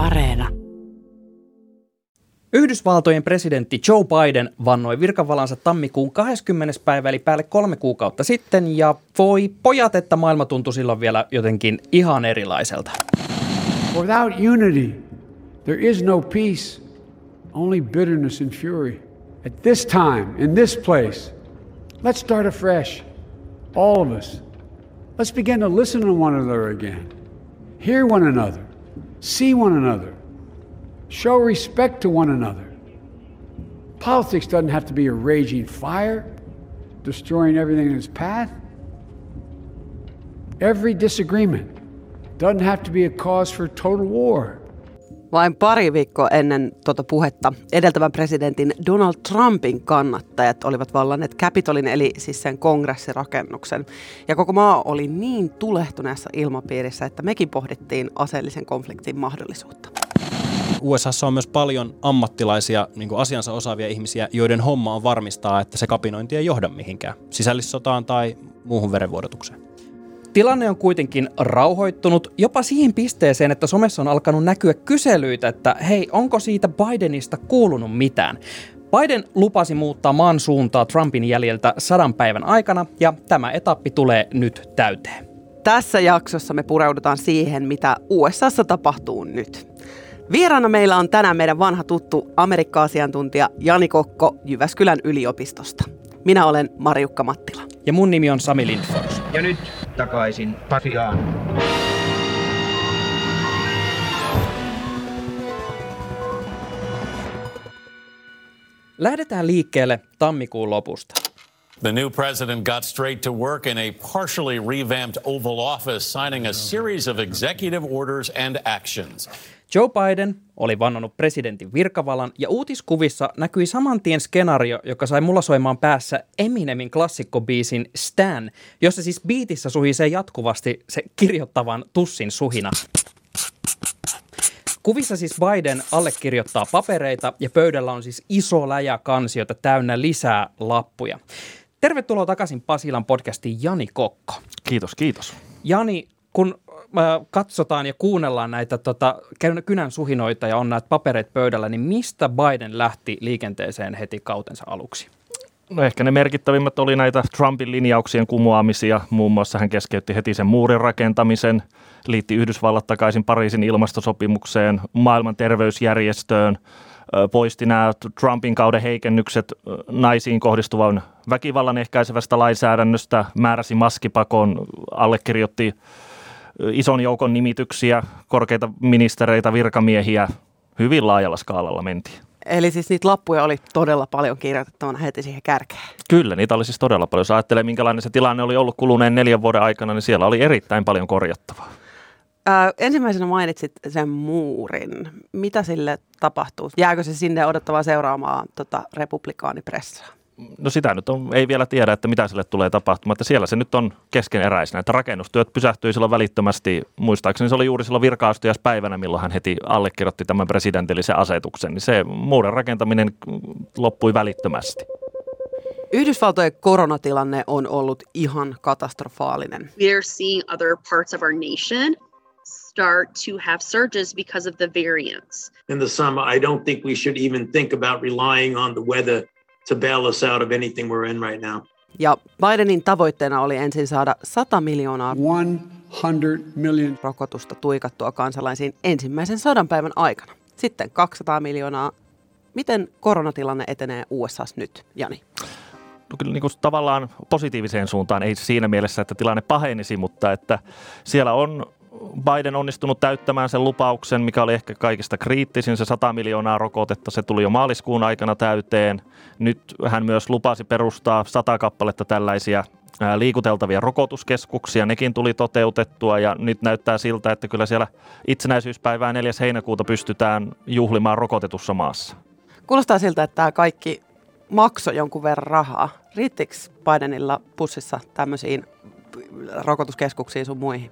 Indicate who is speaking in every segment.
Speaker 1: Areena.
Speaker 2: Yhdysvaltojen presidentti Joe Biden vannoi virkavalansa tammikuun 20. päivä eli päälle kolme kuukautta sitten ja voi pojat, että maailma tuntui silloin vielä jotenkin ihan erilaiselta.
Speaker 3: Without unity, there is no peace, only bitterness and fury. At this time, in this place, let's start afresh, all of us. Let's begin to listen to one another again, hear one another, see one another, show respect to one another. Politics doesn't have to be a raging fire, destroying everything in its path. Every disagreement doesn't have to be a cause for total war.
Speaker 4: Vain pari viikkoa ennen tuota puhetta edeltävän presidentin Donald Trumpin kannattajat olivat vallanneet Capitolin eli siis sen kongressirakennuksen. Ja koko maa oli niin tulehtuneessa ilmapiirissä, että mekin pohdittiin aseellisen konfliktin mahdollisuutta.
Speaker 5: USAssa on myös paljon ammattilaisia, niin asiansa osaavia ihmisiä, joiden homma on varmistaa, että se kapinointi ei johda mihinkään, sisällissotaan tai muuhun verenvuodotukseen.
Speaker 2: Tilanne on kuitenkin rauhoittunut jopa siihen pisteeseen, että somessa on alkanut näkyä kyselyitä, että hei, onko siitä Bidenista kuulunut mitään? Biden lupasi muuttaa maan suuntaa Trumpin jäljiltä sadan päivän aikana ja tämä etappi tulee nyt täyteen.
Speaker 4: Tässä jaksossa me pureudutaan siihen, mitä USAssa tapahtuu nyt. Vieraana meillä on tänään meidän vanha tuttu Amerikka-asiantuntija Jani Kokko Jyväskylän yliopistosta. Minä olen Marjukka Mattila.
Speaker 2: Ja mun nimi on Sami Lindfors.
Speaker 6: Ja nyt takaisin Pasiaan.
Speaker 2: Lähdetään liikkeelle tammikuun lopusta.
Speaker 7: The new president got straight to work in a partially revamped Oval Office, signing a series of executive orders and actions.
Speaker 2: Joe Biden oli vannonut presidentin virkavalan ja uutiskuvissa näkyi saman tien skenaario, joka sai mulla soimaan päässä Eminemin klassikkobiisin Stan, jossa siis biitissä suhisee jatkuvasti se kirjoittavan tussin suhina. Kuvissa siis Biden allekirjoittaa papereita ja pöydällä on siis iso läjä kansiota täynnä lisää lappuja. Tervetuloa takaisin Pasilan podcastiin Jani Kokko.
Speaker 5: Kiitos, kiitos.
Speaker 2: Jani, kun katsotaan ja kuunnellaan näitä tota, kynän suhinoita ja on näitä papereita pöydällä, niin mistä Biden lähti liikenteeseen heti kautensa aluksi?
Speaker 5: No ehkä ne merkittävimmät oli näitä Trumpin linjauksien kumoamisia. Muun muassa hän keskeytti heti sen muurin rakentamisen, liitti Yhdysvallat takaisin Pariisin ilmastosopimukseen, maailman terveysjärjestöön, poisti nämä Trumpin kauden heikennykset naisiin kohdistuvan väkivallan ehkäisevästä lainsäädännöstä, määräsi maskipakon, allekirjoitti ison joukon nimityksiä, korkeita ministereitä, virkamiehiä, hyvin laajalla skaalalla mentiin.
Speaker 4: Eli siis niitä lappuja oli todella paljon kirjoitettavana heti siihen kärkeen.
Speaker 5: Kyllä, niitä oli siis todella paljon. Jos ajattelee, minkälainen se tilanne oli ollut kuluneen neljän vuoden aikana, niin siellä oli erittäin paljon korjattavaa.
Speaker 4: Ää, ensimmäisenä mainitsit sen muurin. Mitä sille tapahtuu? Jääkö se sinne odottavaa seuraamaan tota, republikaanipressaa?
Speaker 5: No sitä nyt on, ei vielä tiedä, että mitä sille tulee tapahtumaan, että siellä se nyt on keskeneräisenä, että rakennustyöt pysähtyi silloin välittömästi, muistaakseni se oli juuri silloin virka päivänä, milloin hän heti allekirjoitti tämän presidentillisen asetuksen, niin se muuren rakentaminen loppui välittömästi.
Speaker 4: Yhdysvaltojen koronatilanne on ollut ihan katastrofaalinen.
Speaker 8: We are seeing other parts of our nation start to have surges because of the variants.
Speaker 9: In the summer, I don't think we should even think about relying on the weather to bail us out of anything we're in right now.
Speaker 4: Ja Bidenin tavoitteena oli ensin saada 100 miljoonaa
Speaker 3: 100 million.
Speaker 4: rokotusta tuikattua kansalaisiin ensimmäisen sadan päivän aikana. Sitten 200 miljoonaa. Miten koronatilanne etenee USA nyt, Jani?
Speaker 5: No kyllä niin kuin tavallaan positiiviseen suuntaan, ei siinä mielessä, että tilanne pahenisi, mutta että siellä on Biden onnistunut täyttämään sen lupauksen, mikä oli ehkä kaikista kriittisin, se 100 miljoonaa rokotetta, se tuli jo maaliskuun aikana täyteen. Nyt hän myös lupasi perustaa 100 kappaletta tällaisia liikuteltavia rokotuskeskuksia, nekin tuli toteutettua ja nyt näyttää siltä, että kyllä siellä itsenäisyyspäivää 4. heinäkuuta pystytään juhlimaan rokotetussa maassa.
Speaker 4: Kuulostaa siltä, että tämä kaikki maksoi jonkun verran rahaa. Riittikö Bidenilla pussissa tämmöisiin rokotuskeskuksiin sun muihin?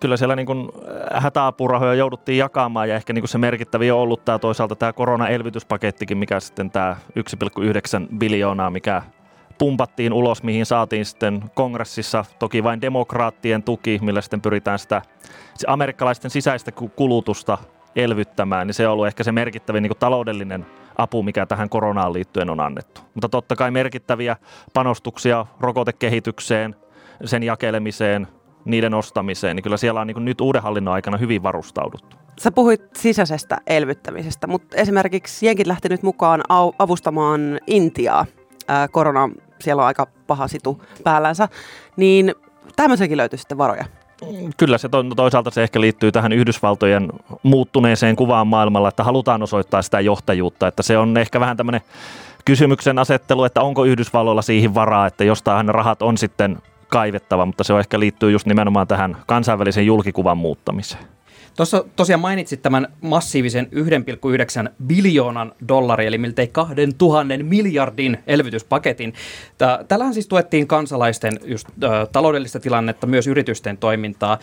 Speaker 5: Kyllä siellä niin kuin hätäapurahoja jouduttiin jakamaan ja ehkä niin kuin se merkittäviä on ollut tämä toisaalta tämä koronaelvytyspakettikin, mikä sitten tämä 1,9 biljoonaa, mikä pumpattiin ulos, mihin saatiin sitten kongressissa toki vain demokraattien tuki, millä sitten pyritään sitä amerikkalaisten sisäistä kulutusta elvyttämään, niin se on ollut ehkä se merkittävin niin taloudellinen apu, mikä tähän koronaan liittyen on annettu. Mutta totta kai merkittäviä panostuksia rokotekehitykseen, sen jakelemiseen, niiden ostamiseen, niin kyllä siellä on niin nyt uuden hallinnon aikana hyvin varustauduttu.
Speaker 4: Sä puhuit sisäisestä elvyttämisestä, mutta esimerkiksi Jenkit lähti nyt mukaan avustamaan Intiaa. Ää, korona, siellä on aika paha situ päällänsä, niin tämmöisenkin löytyy sitten varoja.
Speaker 5: Kyllä se to, toisaalta se ehkä liittyy tähän Yhdysvaltojen muuttuneeseen kuvaan maailmalla, että halutaan osoittaa sitä johtajuutta, että se on ehkä vähän tämmöinen kysymyksen asettelu, että onko Yhdysvalloilla siihen varaa, että jostain rahat on sitten kaivettava, mutta se on ehkä liittyy just nimenomaan tähän kansainvälisen julkikuvan muuttamiseen.
Speaker 2: Tuossa tosiaan mainitsit tämän massiivisen 1,9 biljoonan dollari, eli miltei 2000 miljardin elvytyspaketin. Tällähän siis tuettiin kansalaisten just, ä, taloudellista tilannetta, myös yritysten toimintaa.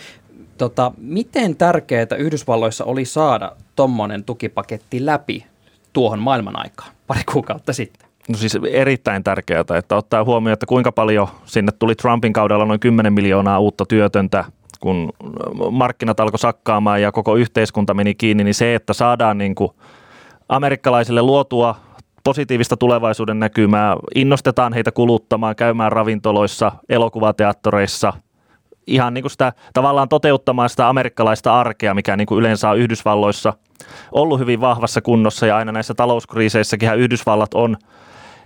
Speaker 2: Tota, miten tärkeää Yhdysvalloissa oli saada tuommoinen tukipaketti läpi tuohon maailman aikaan pari kuukautta sitten?
Speaker 5: No siis erittäin tärkeää, että ottaa huomioon, että kuinka paljon sinne tuli Trumpin kaudella noin 10 miljoonaa uutta työtöntä, kun markkinat alkoi sakkaamaan ja koko yhteiskunta meni kiinni, niin se, että saadaan niin kuin amerikkalaisille luotua positiivista tulevaisuuden näkymää, innostetaan heitä kuluttamaan, käymään ravintoloissa, elokuvateattoreissa, ihan niin kuin sitä tavallaan toteuttamaan sitä amerikkalaista arkea, mikä niin kuin yleensä on Yhdysvalloissa ollut hyvin vahvassa kunnossa ja aina näissä talouskriiseissäkin Yhdysvallat on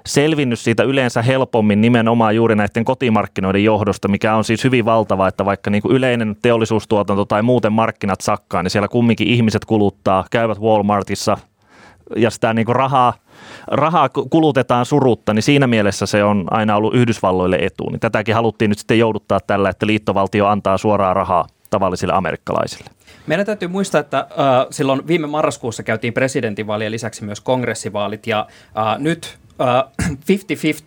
Speaker 5: selvinnyt siitä yleensä helpommin nimenomaan juuri näiden kotimarkkinoiden johdosta, mikä on siis hyvin valtava, että vaikka niin kuin yleinen teollisuustuotanto tai muuten markkinat sakkaa, niin siellä kumminkin ihmiset kuluttaa, käyvät Walmartissa ja sitä niin kuin rahaa, rahaa kulutetaan surutta, niin siinä mielessä se on aina ollut Yhdysvalloille etu. Niin tätäkin haluttiin nyt sitten jouduttaa tällä, että liittovaltio antaa suoraa rahaa tavallisille amerikkalaisille.
Speaker 2: Meidän täytyy muistaa, että äh, silloin viime marraskuussa käytiin presidentinvaalien lisäksi myös kongressivaalit ja äh, nyt 50-50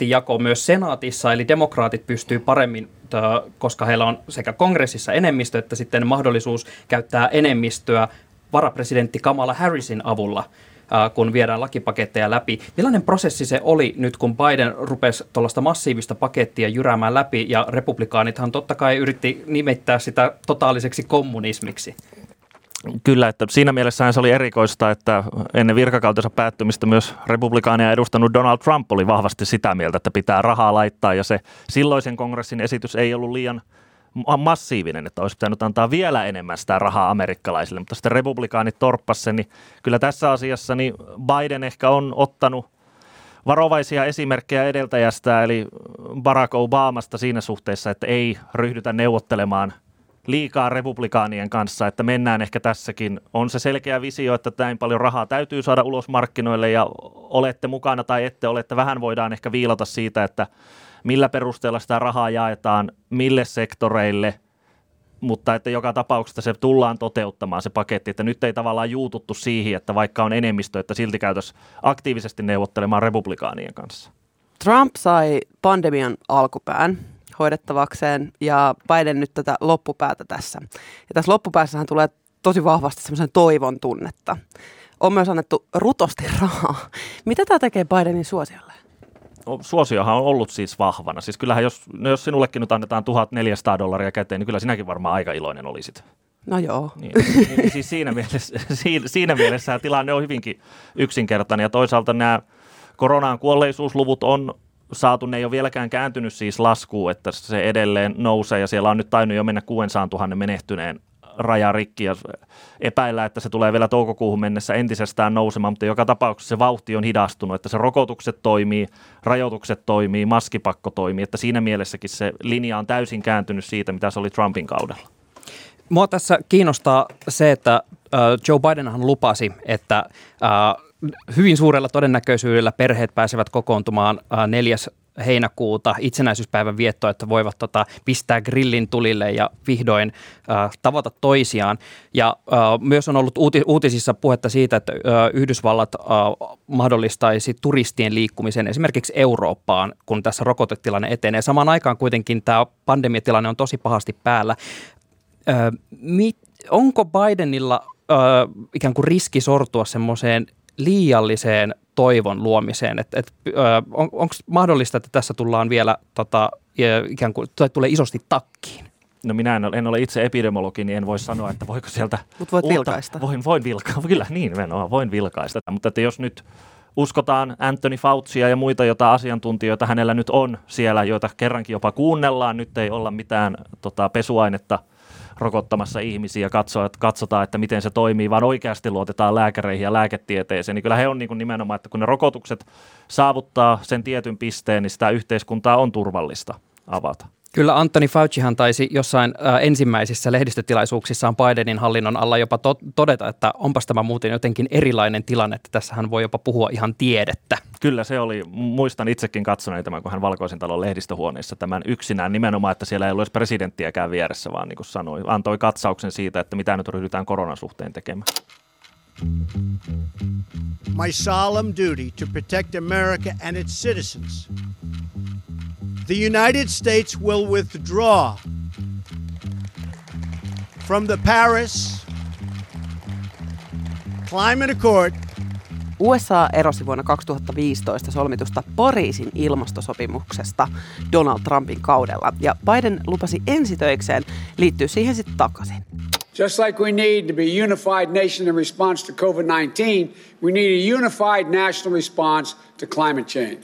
Speaker 2: jako myös senaatissa, eli demokraatit pystyy paremmin, koska heillä on sekä kongressissa enemmistö, että sitten mahdollisuus käyttää enemmistöä varapresidentti Kamala Harrisin avulla kun viedään lakipaketteja läpi. Millainen prosessi se oli nyt, kun Biden rupesi tuollaista massiivista pakettia jyräämään läpi, ja republikaanithan totta kai yritti nimittää sitä totaaliseksi kommunismiksi?
Speaker 5: Kyllä, että siinä mielessä se oli erikoista, että ennen virkakautensa päättymistä myös republikaania edustanut Donald Trump oli vahvasti sitä mieltä, että pitää rahaa laittaa. Ja se silloisen kongressin esitys ei ollut liian massiivinen, että olisi pitänyt antaa vielä enemmän sitä rahaa amerikkalaisille, mutta sitten republikaanit torppas sen, niin kyllä tässä asiassa niin Biden ehkä on ottanut varovaisia esimerkkejä edeltäjästä, eli Barack Obamasta siinä suhteessa, että ei ryhdytä neuvottelemaan – liikaa republikaanien kanssa, että mennään ehkä tässäkin. On se selkeä visio, että näin paljon rahaa täytyy saada ulos markkinoille ja olette mukana tai ette ole, että vähän voidaan ehkä viilata siitä, että millä perusteella sitä rahaa jaetaan, mille sektoreille, mutta että joka tapauksessa se tullaan toteuttamaan se paketti, että nyt ei tavallaan juututtu siihen, että vaikka on enemmistö, että silti käytös aktiivisesti neuvottelemaan republikaanien kanssa.
Speaker 4: Trump sai pandemian alkupään hoidettavakseen ja Biden nyt tätä loppupäätä tässä. Ja tässä loppupäässähän tulee tosi vahvasti semmoisen toivon tunnetta. On myös annettu rutosti rahaa. Mitä tämä tekee Bidenin suosiolle?
Speaker 5: No, suosiohan on ollut siis vahvana. Siis kyllähän jos, no jos sinullekin nyt annetaan 1400 dollaria käteen, niin kyllä sinäkin varmaan aika iloinen olisit.
Speaker 4: No joo.
Speaker 5: Niin, niin siis siinä mielessä, siinä, siinä mielessä tilanne on hyvinkin yksinkertainen ja toisaalta nämä koronaan kuolleisuusluvut on saatu, ne ei ole vieläkään kääntynyt siis laskuun, että se edelleen nousee ja siellä on nyt tainnut jo mennä 600 000 menehtyneen raja rikki ja epäillä, että se tulee vielä toukokuuhun mennessä entisestään nousemaan, mutta joka tapauksessa se vauhti on hidastunut, että se rokotukset toimii, rajoitukset toimii, maskipakko toimii, että siinä mielessäkin se linja on täysin kääntynyt siitä, mitä se oli Trumpin kaudella.
Speaker 2: Mua tässä kiinnostaa se, että Joe Bidenhan lupasi, että hyvin suurella todennäköisyydellä perheet pääsevät kokoontumaan neljäs heinäkuuta itsenäisyyspäivän viettoa, että voivat tota, pistää grillin tulille ja vihdoin äh, tavata toisiaan. Ja äh, myös on ollut uuti- uutisissa puhetta siitä, että äh, Yhdysvallat äh, mahdollistaisi turistien liikkumisen esimerkiksi Eurooppaan, kun tässä rokotetilanne etenee. Samaan aikaan kuitenkin tämä pandemiatilanne on tosi pahasti päällä. Äh, mit, onko Bidenilla äh, ikään kuin riski sortua semmoiseen liialliseen toivon luomiseen. Et, et, on, Onko mahdollista, että tässä tullaan vielä tota, ikään kuin, tulee isosti takkiin?
Speaker 5: No minä en ole, en ole itse epidemiologi, niin en voi sanoa, että voiko sieltä
Speaker 4: Mut voit
Speaker 5: uutta-
Speaker 4: vilkaista.
Speaker 5: Voin, voin vilkaista, kyllä niin nimenomaan, voin vilkaista. Mutta että jos nyt uskotaan Anthony Faucia ja muita, joita asiantuntijoita hänellä nyt on siellä, joita kerrankin jopa kuunnellaan, nyt ei olla mitään tota, pesuainetta rokottamassa ihmisiä, katsoa, että katsotaan, että miten se toimii, vaan oikeasti luotetaan lääkäreihin ja lääketieteeseen, niin kyllä he on niin kuin nimenomaan, että kun ne rokotukset saavuttaa sen tietyn pisteen, niin sitä yhteiskuntaa on turvallista avata.
Speaker 2: Kyllä Anthony Faucihan taisi jossain äh, ensimmäisissä lehdistötilaisuuksissaan Bidenin hallinnon alla jopa to- todeta, että onpas tämä muuten jotenkin erilainen tilanne, että tässähän voi jopa puhua ihan tiedettä.
Speaker 5: Kyllä se oli, muistan itsekin katsoneeni tämän, kun hän Valkoisen talon lehdistöhuoneessa tämän yksinään nimenomaan, että siellä ei ollut edes presidenttiäkään vieressä, vaan niin kuin sanoi, antoi katsauksen siitä, että mitä nyt ryhdytään koronan suhteen tekemään.
Speaker 1: My solemn duty to protect America and its citizens. The United States will withdraw from the Paris Climate Accord
Speaker 4: USA erosi vuonna 2015 solmitusta Pariisin ilmastosopimuksesta Donald Trumpin kaudella, ja Biden lupasi ensitöikseen liittyä siihen sitten takaisin.
Speaker 3: Just like we need to be a unified nation in response to COVID 19, we need a unified national response to climate change.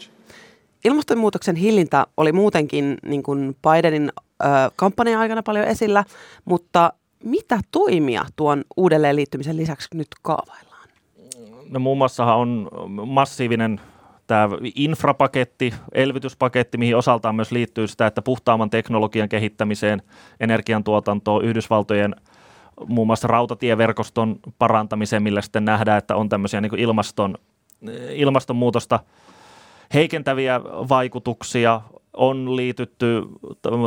Speaker 4: Ilmastonmuutoksen hillintä oli muutenkin niin kuin Bidenin ö, kampanjan aikana paljon esillä, mutta mitä toimia tuon uudelleen liittymisen lisäksi nyt kaavaillaan?
Speaker 5: No muun muassahan on massiivinen tämä infrapaketti, elvytyspaketti, mihin osaltaan myös liittyy sitä, että puhtaamman teknologian kehittämiseen, energiantuotantoon, Yhdysvaltojen muun muassa rautatieverkoston parantamiseen, millä sitten nähdään, että on tämmöisiä niin ilmaston, ilmastonmuutosta heikentäviä vaikutuksia, on liitytty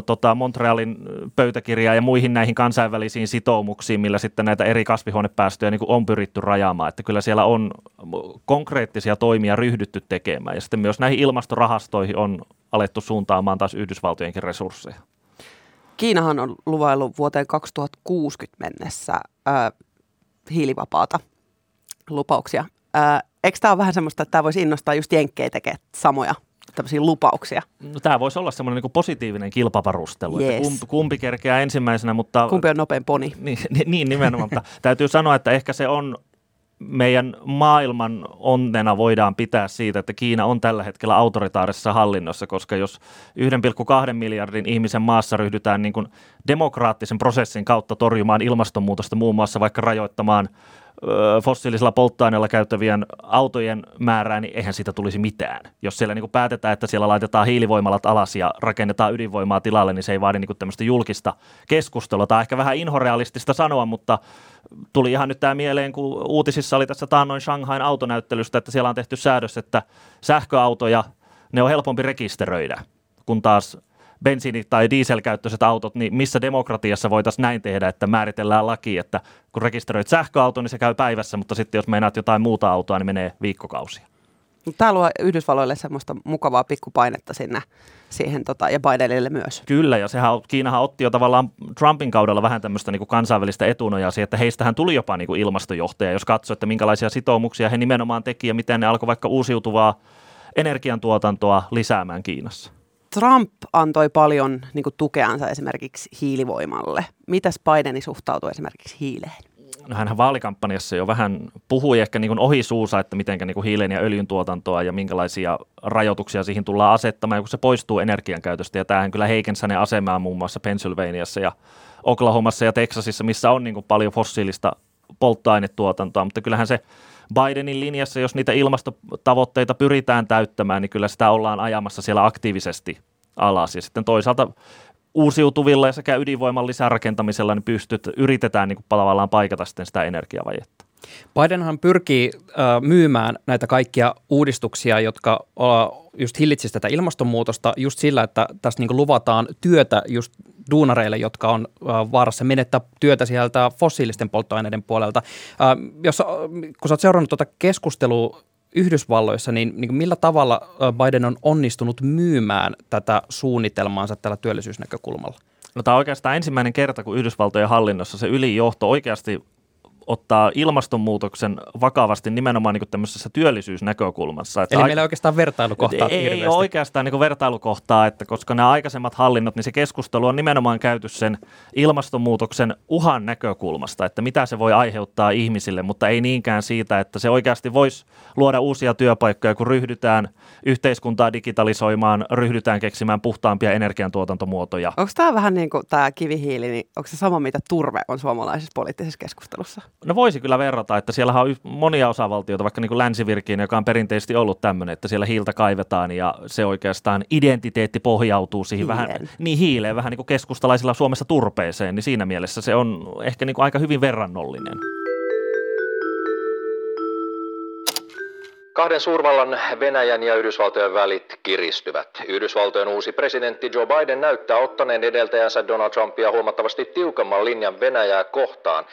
Speaker 5: tota, Montrealin pöytäkirjaan ja muihin näihin kansainvälisiin sitoumuksiin, millä sitten näitä eri kasvihuonepäästöjä niin on pyritty rajaamaan. Että kyllä siellä on konkreettisia toimia ryhdytty tekemään. Ja sitten myös näihin ilmastorahastoihin on alettu suuntaamaan taas Yhdysvaltojenkin resursseja.
Speaker 4: Kiinahan on luvaillut vuoteen 2060 mennessä ö, hiilivapaata lupauksia. Ö, eikö tämä ole vähän semmoista, että tämä voisi innostaa just jenkkejä tekemään samoja tämmöisiä lupauksia?
Speaker 5: No, tämä voisi olla semmoinen niin positiivinen kilpavarustelu, että
Speaker 4: Yes.
Speaker 5: kumpi, kumpi kerkeää ensimmäisenä, mutta...
Speaker 4: Kumpi on nopein poni?
Speaker 5: Niin, niin- niin nimenomaan, mutta täytyy sanoa, että ehkä se on meidän maailman onnena voidaan pitää siitä, että Kiina on tällä hetkellä autoritaarisessa hallinnossa, koska jos 1,2 miljardin ihmisen maassa ryhdytään niin kuin demokraattisen prosessin kautta torjumaan ilmastonmuutosta, muun muassa vaikka rajoittamaan ö, fossiilisilla polttoaineilla käyttävien autojen määrää, niin eihän siitä tulisi mitään. Jos siellä niin kuin päätetään, että siellä laitetaan hiilivoimalat alas ja rakennetaan ydinvoimaa tilalle, niin se ei vaadi niin kuin tämmöistä julkista keskustelua. Tämä on ehkä vähän inhorealistista sanoa, mutta tuli ihan nyt tämä mieleen, kun uutisissa oli tässä taannoin Shanghain autonäyttelystä, että siellä on tehty säädös, että sähköautoja, ne on helpompi rekisteröidä, kun taas bensiini- tai dieselkäyttöiset autot, niin missä demokratiassa voitaisiin näin tehdä, että määritellään laki, että kun rekisteröit sähköauton, niin se käy päivässä, mutta sitten jos meinaat jotain muuta autoa, niin menee viikkokausia.
Speaker 4: Tämä luo Yhdysvalloille semmoista mukavaa pikkupainetta sinne siihen tota, ja Bidenille myös.
Speaker 5: Kyllä, ja sehän, Kiinahan otti jo tavallaan Trumpin kaudella vähän tämmöistä niin kuin kansainvälistä etunojaa siihen, että heistähän tuli jopa niin kuin ilmastojohtaja, jos katsoo, että minkälaisia sitoumuksia he nimenomaan teki ja miten ne alkoi vaikka uusiutuvaa energiantuotantoa lisäämään Kiinassa.
Speaker 4: Trump antoi paljon niin kuin, tukeansa esimerkiksi hiilivoimalle. Mitäs Bideni suhtautuu esimerkiksi hiileen?
Speaker 5: No hänhän vaalikampanjassa jo vähän puhui ehkä niin ohi suusa, että miten niin hiilen ja öljyn tuotantoa ja minkälaisia rajoituksia siihen tullaan asettamaan, kun se poistuu energian käytöstä. Ja tämähän kyllä heikensi hänen asemaa muun muassa Pennsylvaniassa ja Oklahomassa ja Texasissa, missä on niin paljon fossiilista polttoainetuotantoa, mutta kyllähän se Bidenin linjassa, jos niitä ilmastotavoitteita pyritään täyttämään, niin kyllä sitä ollaan ajamassa siellä aktiivisesti alas. Ja sitten toisaalta uusiutuvilla sekä ydinvoiman lisärakentamisella niin pystyt, yritetään niin kuin tavallaan paikata sitten sitä energiavajetta.
Speaker 2: Bidenhan pyrkii äh, myymään näitä kaikkia uudistuksia, jotka äh, just hillitsisivät tätä ilmastonmuutosta just sillä, että tässä niin luvataan työtä just duunareille, jotka on äh, vaarassa menettää työtä sieltä fossiilisten polttoaineiden puolelta. Äh, jos, äh, kun sä oot seurannut tuota keskustelua Yhdysvalloissa, niin, niin millä tavalla Biden on onnistunut myymään tätä suunnitelmaansa tällä työllisyysnäkökulmalla?
Speaker 5: No tämä on oikeastaan ensimmäinen kerta, kun Yhdysvaltojen hallinnossa se ylijohto oikeasti ottaa ilmastonmuutoksen vakavasti nimenomaan niin tämmöisessä työllisyysnäkökulmassa.
Speaker 2: Että Eli meillä ei oikeastaan vertailukohtaa
Speaker 5: Ei, ei ole oikeastaan niin vertailukohtaa, että koska nämä aikaisemmat hallinnot, niin se keskustelu on nimenomaan käyty sen ilmastonmuutoksen uhan näkökulmasta, että mitä se voi aiheuttaa ihmisille, mutta ei niinkään siitä, että se oikeasti voisi luoda uusia työpaikkoja, kun ryhdytään yhteiskuntaa digitalisoimaan, ryhdytään keksimään puhtaampia energiantuotantomuotoja.
Speaker 4: Onko tämä vähän niin kuin tämä kivihiili, niin onko se sama, mitä turve on suomalaisessa poliittisessa keskustelussa?
Speaker 5: No voisi kyllä verrata, että siellä on monia osavaltioita, vaikka niin kuin joka on perinteisesti ollut tämmöinen, että siellä hiiltä kaivetaan ja se oikeastaan identiteetti pohjautuu siihen hiileen. vähän, niin hiileen, vähän niin kuin keskustalaisilla Suomessa turpeeseen, niin siinä mielessä se on ehkä niin kuin aika hyvin verrannollinen.
Speaker 10: Kahden suurvallan Venäjän ja Yhdysvaltojen välit kiristyvät. Yhdysvaltojen uusi presidentti Joe Biden näyttää ottaneen edeltäjänsä Donald Trumpia huomattavasti tiukemman linjan Venäjää kohtaan.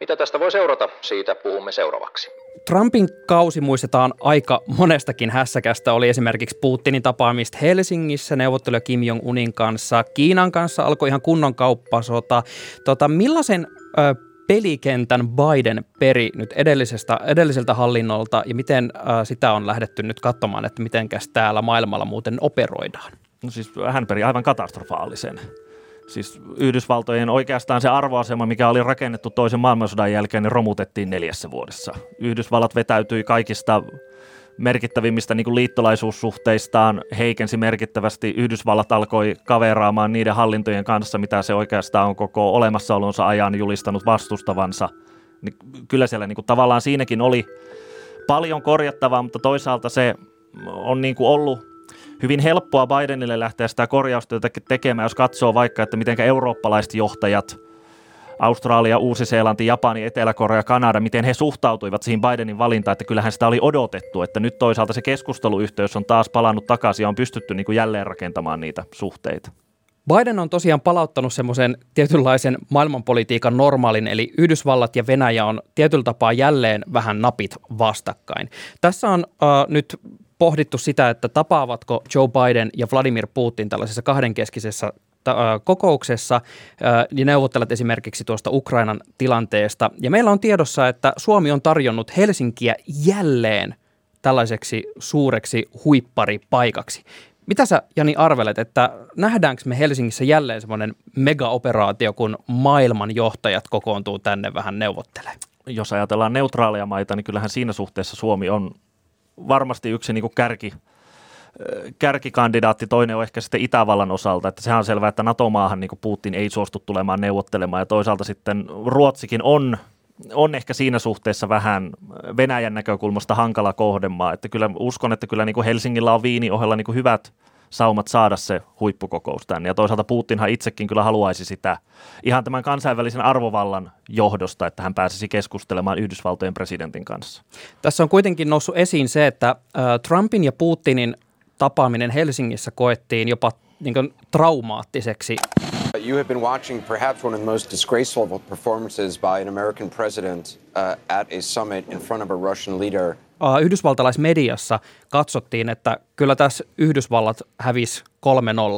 Speaker 10: Mitä tästä voi seurata, siitä puhumme seuraavaksi.
Speaker 2: Trumpin kausi muistetaan aika monestakin hässäkästä. Oli esimerkiksi Putinin tapaamista Helsingissä, neuvotteluja Kim Jong-unin kanssa. Kiinan kanssa alkoi ihan kunnon kauppasota. Tota, millaisen pelikentän Biden peri nyt edellisestä, edelliseltä hallinnolta ja miten äh, sitä on lähdetty nyt katsomaan, että miten täällä maailmalla muuten operoidaan?
Speaker 5: No siis hän peri aivan katastrofaalisen. Siis Yhdysvaltojen oikeastaan se arvoasema, mikä oli rakennettu toisen maailmansodan jälkeen, niin romutettiin neljässä vuodessa. Yhdysvallat vetäytyi kaikista merkittävimmistä niin kuin liittolaisuussuhteistaan heikensi merkittävästi. Yhdysvallat alkoi kaveraamaan niiden hallintojen kanssa, mitä se oikeastaan on koko olemassaolonsa ajan julistanut vastustavansa. Niin kyllä siellä niin kuin, tavallaan siinäkin oli paljon korjattavaa, mutta toisaalta se on niin kuin ollut hyvin helppoa Bidenille lähteä sitä korjaustyötä tekemään, jos katsoo vaikka, että miten eurooppalaiset johtajat – Australia, Uusi-Seelanti, Japani, Etelä-Korea, Kanada, miten he suhtautuivat siihen Bidenin valintaan, että kyllähän sitä oli odotettu, että nyt toisaalta se keskusteluyhteys on taas palannut takaisin ja on pystytty niin kuin jälleen rakentamaan niitä suhteita.
Speaker 2: Biden on tosiaan palauttanut semmoisen tietynlaisen maailmanpolitiikan normaalin, eli Yhdysvallat ja Venäjä on tietyllä tapaa jälleen vähän napit vastakkain. Tässä on äh, nyt pohdittu sitä, että tapaavatko Joe Biden ja Vladimir Putin tällaisessa kahdenkeskisessä kokouksessa ja neuvottelet esimerkiksi tuosta Ukrainan tilanteesta. Ja meillä on tiedossa, että Suomi on tarjonnut Helsinkiä jälleen tällaiseksi suureksi huipparipaikaksi. Mitä sä, Jani, arvelet, että nähdäänkö me Helsingissä jälleen semmoinen megaoperaatio, kun maailman johtajat kokoontuu tänne vähän neuvottelemaan?
Speaker 5: Jos ajatellaan neutraalia maita, niin kyllähän siinä suhteessa Suomi on varmasti yksi niin kuin kärki, kärkikandidaatti, toinen on ehkä sitten Itävallan osalta, että sehän on selvää, että NATO-maahan niin Putin ei suostu tulemaan neuvottelemaan ja toisaalta sitten Ruotsikin on on ehkä siinä suhteessa vähän Venäjän näkökulmasta hankala kohdemaa, että kyllä uskon, että kyllä niin kuin Helsingillä on viini ohella niin kuin hyvät saumat saada se huippukokous tänne. Ja toisaalta Putinhan itsekin kyllä haluaisi sitä ihan tämän kansainvälisen arvovallan johdosta, että hän pääsisi keskustelemaan Yhdysvaltojen presidentin kanssa.
Speaker 2: Tässä on kuitenkin noussut esiin se, että Trumpin ja Putinin tapaaminen Helsingissä koettiin jopa niin kuin traumaattiseksi.
Speaker 11: You have been watching perhaps one of the most disgraceful performances by an American president uh, at a summit in front of a Russian leader.
Speaker 2: Uh, yhdysvaltalaismediassa katsottiin, että kyllä tässä Yhdysvallat hävisi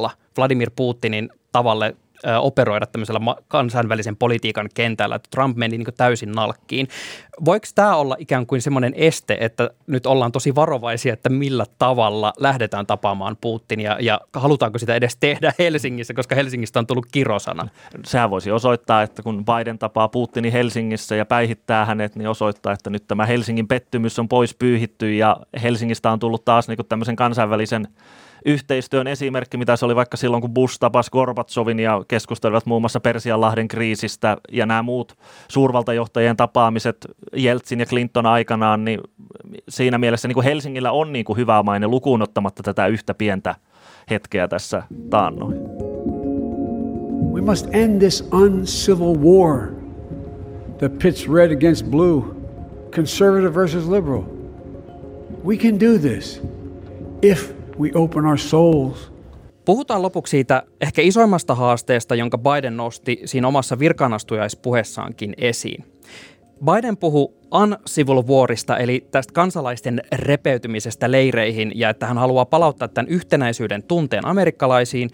Speaker 2: 3-0 Vladimir Putinin tavalle operoida tämmöisellä kansainvälisen politiikan kentällä, että Trump meni niin täysin nalkkiin. Voiko tämä olla ikään kuin semmoinen este, että nyt ollaan tosi varovaisia, että millä tavalla lähdetään tapaamaan Putinia ja halutaanko sitä edes tehdä Helsingissä, koska Helsingistä on tullut kirosana?
Speaker 5: Sehän voisi osoittaa, että kun Biden tapaa Putinin Helsingissä ja päihittää hänet, niin osoittaa, että nyt tämä Helsingin pettymys on pois pyyhitty ja Helsingistä on tullut taas niin tämmöisen kansainvälisen yhteistyön esimerkki, mitä se oli vaikka silloin, kun Bush tapasi Gorbatsovin ja keskustelivat muun muassa Persianlahden kriisistä ja nämä muut suurvaltajohtajien tapaamiset Jeltsin ja Clinton aikanaan, niin siinä mielessä niin kuin Helsingillä on niin kuin hyvä maine lukuun ottamatta tätä yhtä pientä hetkeä tässä taannoin.
Speaker 3: We must end this uncivil war that pits red against blue, conservative versus liberal. We can do this if we open our souls.
Speaker 2: Puhutaan lopuksi siitä ehkä isoimmasta haasteesta, jonka Biden nosti siinä omassa virkanastujaispuheessaankin esiin. Biden puhuu uncivil warista, eli tästä kansalaisten repeytymisestä leireihin, ja että hän haluaa palauttaa tämän yhtenäisyyden tunteen amerikkalaisiin.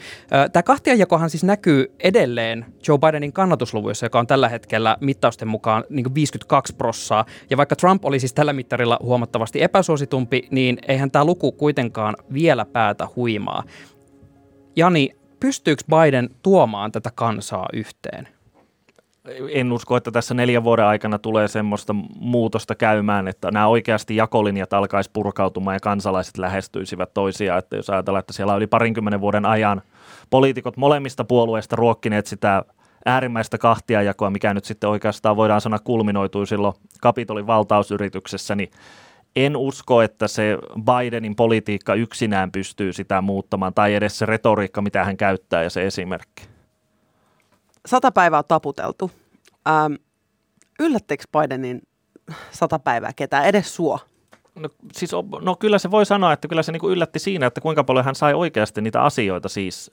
Speaker 2: Tämä kahtiajakohan siis näkyy edelleen Joe Bidenin kannatusluvuissa, joka on tällä hetkellä mittausten mukaan niin 52 prossaa. Ja vaikka Trump oli siis tällä mittarilla huomattavasti epäsuositumpi, niin eihän tämä luku kuitenkaan vielä päätä huimaa. Jani, pystyykö Biden tuomaan tätä kansaa yhteen?
Speaker 5: En usko, että tässä neljän vuoden aikana tulee semmoista muutosta käymään, että nämä oikeasti jakolinjat alkaisi purkautumaan ja kansalaiset lähestyisivät toisiaan. Että jos ajatellaan, että siellä oli parinkymmenen vuoden ajan poliitikot molemmista puolueista ruokkineet sitä äärimmäistä kahtiajakoa, mikä nyt sitten oikeastaan voidaan sanoa kulminoitui silloin Kapitolin valtausyrityksessä, niin en usko, että se Bidenin politiikka yksinään pystyy sitä muuttamaan, tai edes se retoriikka, mitä hän käyttää ja se esimerkki
Speaker 4: sata päivää on taputeltu. Ähm, yllättekö Bidenin sata päivää ketään, edes sua?
Speaker 5: No, siis, no kyllä se voi sanoa, että kyllä se niinku yllätti siinä, että kuinka paljon hän sai oikeasti niitä asioita siis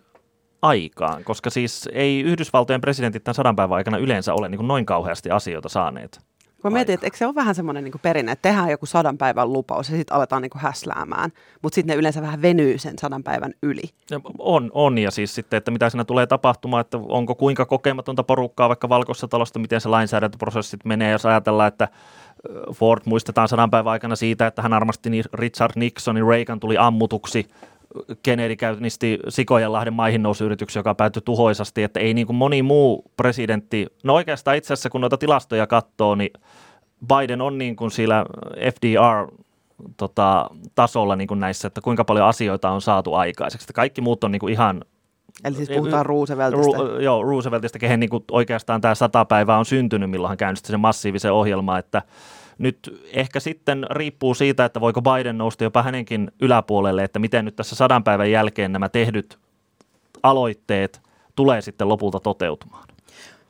Speaker 5: aikaan, koska siis ei Yhdysvaltojen presidentit tämän sadan päivän aikana yleensä ole niin noin kauheasti asioita saaneet.
Speaker 4: Mä mietin, että eikö se ole vähän semmoinen niin perinne, että tehdään joku sadan päivän lupaus ja sitten aletaan niin häsläämään, mutta sitten ne yleensä vähän venyy sen sadan päivän yli.
Speaker 5: Ja on, on, ja siis sitten, että mitä siinä tulee tapahtumaan, että onko kuinka kokematonta porukkaa vaikka valkoisessa talosta, miten se lainsäädäntöprosessit menee, jos ajatellaan, että Ford muistetaan sadan päivän aikana siitä, että hän armasti Richard Nixonin, Reagan tuli ammutuksi, Kennedy käynnisti Sikojenlahden maihin nousuyrityksen, joka päättyi tuhoisasti, että ei niin kuin moni muu presidentti, no oikeastaan itse asiassa kun noita tilastoja katsoo, niin Biden on niin kuin sillä FDR tota, tasolla niin kuin näissä, että kuinka paljon asioita on saatu aikaiseksi. Että kaikki muut on niin kuin ihan
Speaker 4: Eli siis puhutaan Rooseveltista.
Speaker 5: Ru, joo, Rooseveltista, kehen niin kuin oikeastaan tämä sata päivää on syntynyt, milloin hän käynnisti sen massiivisen ohjelman, että nyt ehkä sitten riippuu siitä, että voiko Biden nousta jopa hänenkin yläpuolelle, että miten nyt tässä sadan päivän jälkeen nämä tehdyt aloitteet tulee sitten lopulta toteutumaan.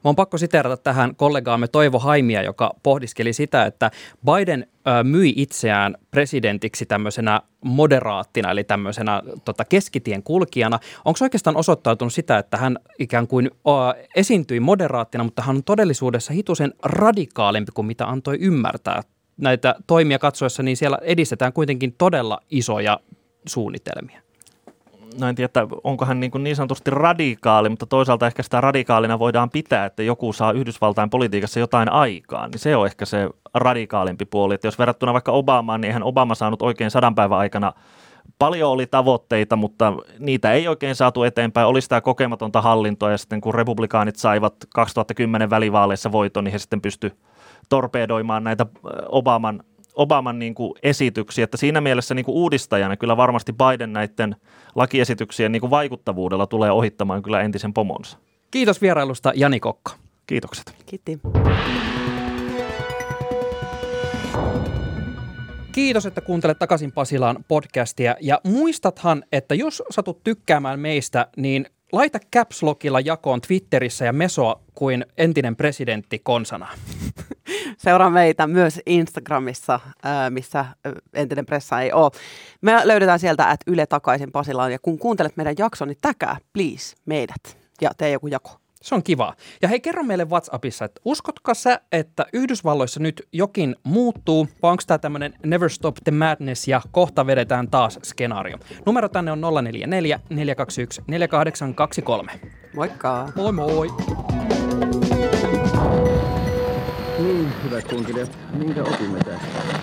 Speaker 2: Mä on pakko siteerata tähän kollegaamme Toivo Haimia, joka pohdiskeli sitä, että Biden myi itseään presidentiksi tämmöisenä moderaattina, eli tämmöisenä tota, keskitien kulkijana. Onko oikeastaan osoittautunut sitä, että hän ikään kuin ö, esiintyi moderaattina, mutta hän on todellisuudessa hitusen radikaalimpi kuin mitä antoi ymmärtää näitä toimia katsoessa, niin siellä edistetään kuitenkin todella isoja suunnitelmia
Speaker 5: no en tiedä, että onko hän niin, kuin niin sanotusti radikaali, mutta toisaalta ehkä sitä radikaalina voidaan pitää, että joku saa Yhdysvaltain politiikassa jotain aikaan, niin se on ehkä se radikaalimpi puoli. Että jos verrattuna vaikka Obamaan, niin eihän Obama saanut oikein sadan päivän aikana paljon oli tavoitteita, mutta niitä ei oikein saatu eteenpäin. Oli sitä kokematonta hallintoa ja sitten kun republikaanit saivat 2010 välivaaleissa voiton, niin he sitten pysty torpedoimaan näitä Obaman Obaman niin kuin esityksiä, että siinä mielessä niin kuin uudistajana kyllä varmasti Biden näiden lakiesityksien niin kuin vaikuttavuudella tulee ohittamaan kyllä entisen pomonsa.
Speaker 2: Kiitos vierailusta Jani Kokka.
Speaker 5: Kiitokset.
Speaker 4: Kiitti.
Speaker 2: Kiitos, että kuuntelet takaisin Pasilaan podcastia. Ja muistathan, että jos satut tykkäämään meistä, niin laita Caps Lockilla jakoon Twitterissä ja Mesoa kuin entinen presidentti konsana.
Speaker 4: Seuraa meitä myös Instagramissa, missä entinen pressa ei ole. Me löydetään sieltä, että Yle takaisin Pasilaan. Ja kun kuuntelet meidän jakson, niin täkää, please, meidät ja tee joku jako.
Speaker 2: Se on kiva. Ja hei, kerro meille WhatsAppissa, että uskotko sä, että Yhdysvalloissa nyt jokin muuttuu, vai onko tämä tämmöinen Never Stop the Madness ja kohta vedetään taas skenaario? Numero tänne on 044 421 4823.
Speaker 4: Moikka!
Speaker 2: Moi moi!
Speaker 12: Hyvät kuuntelijat, minkä opimme tästä?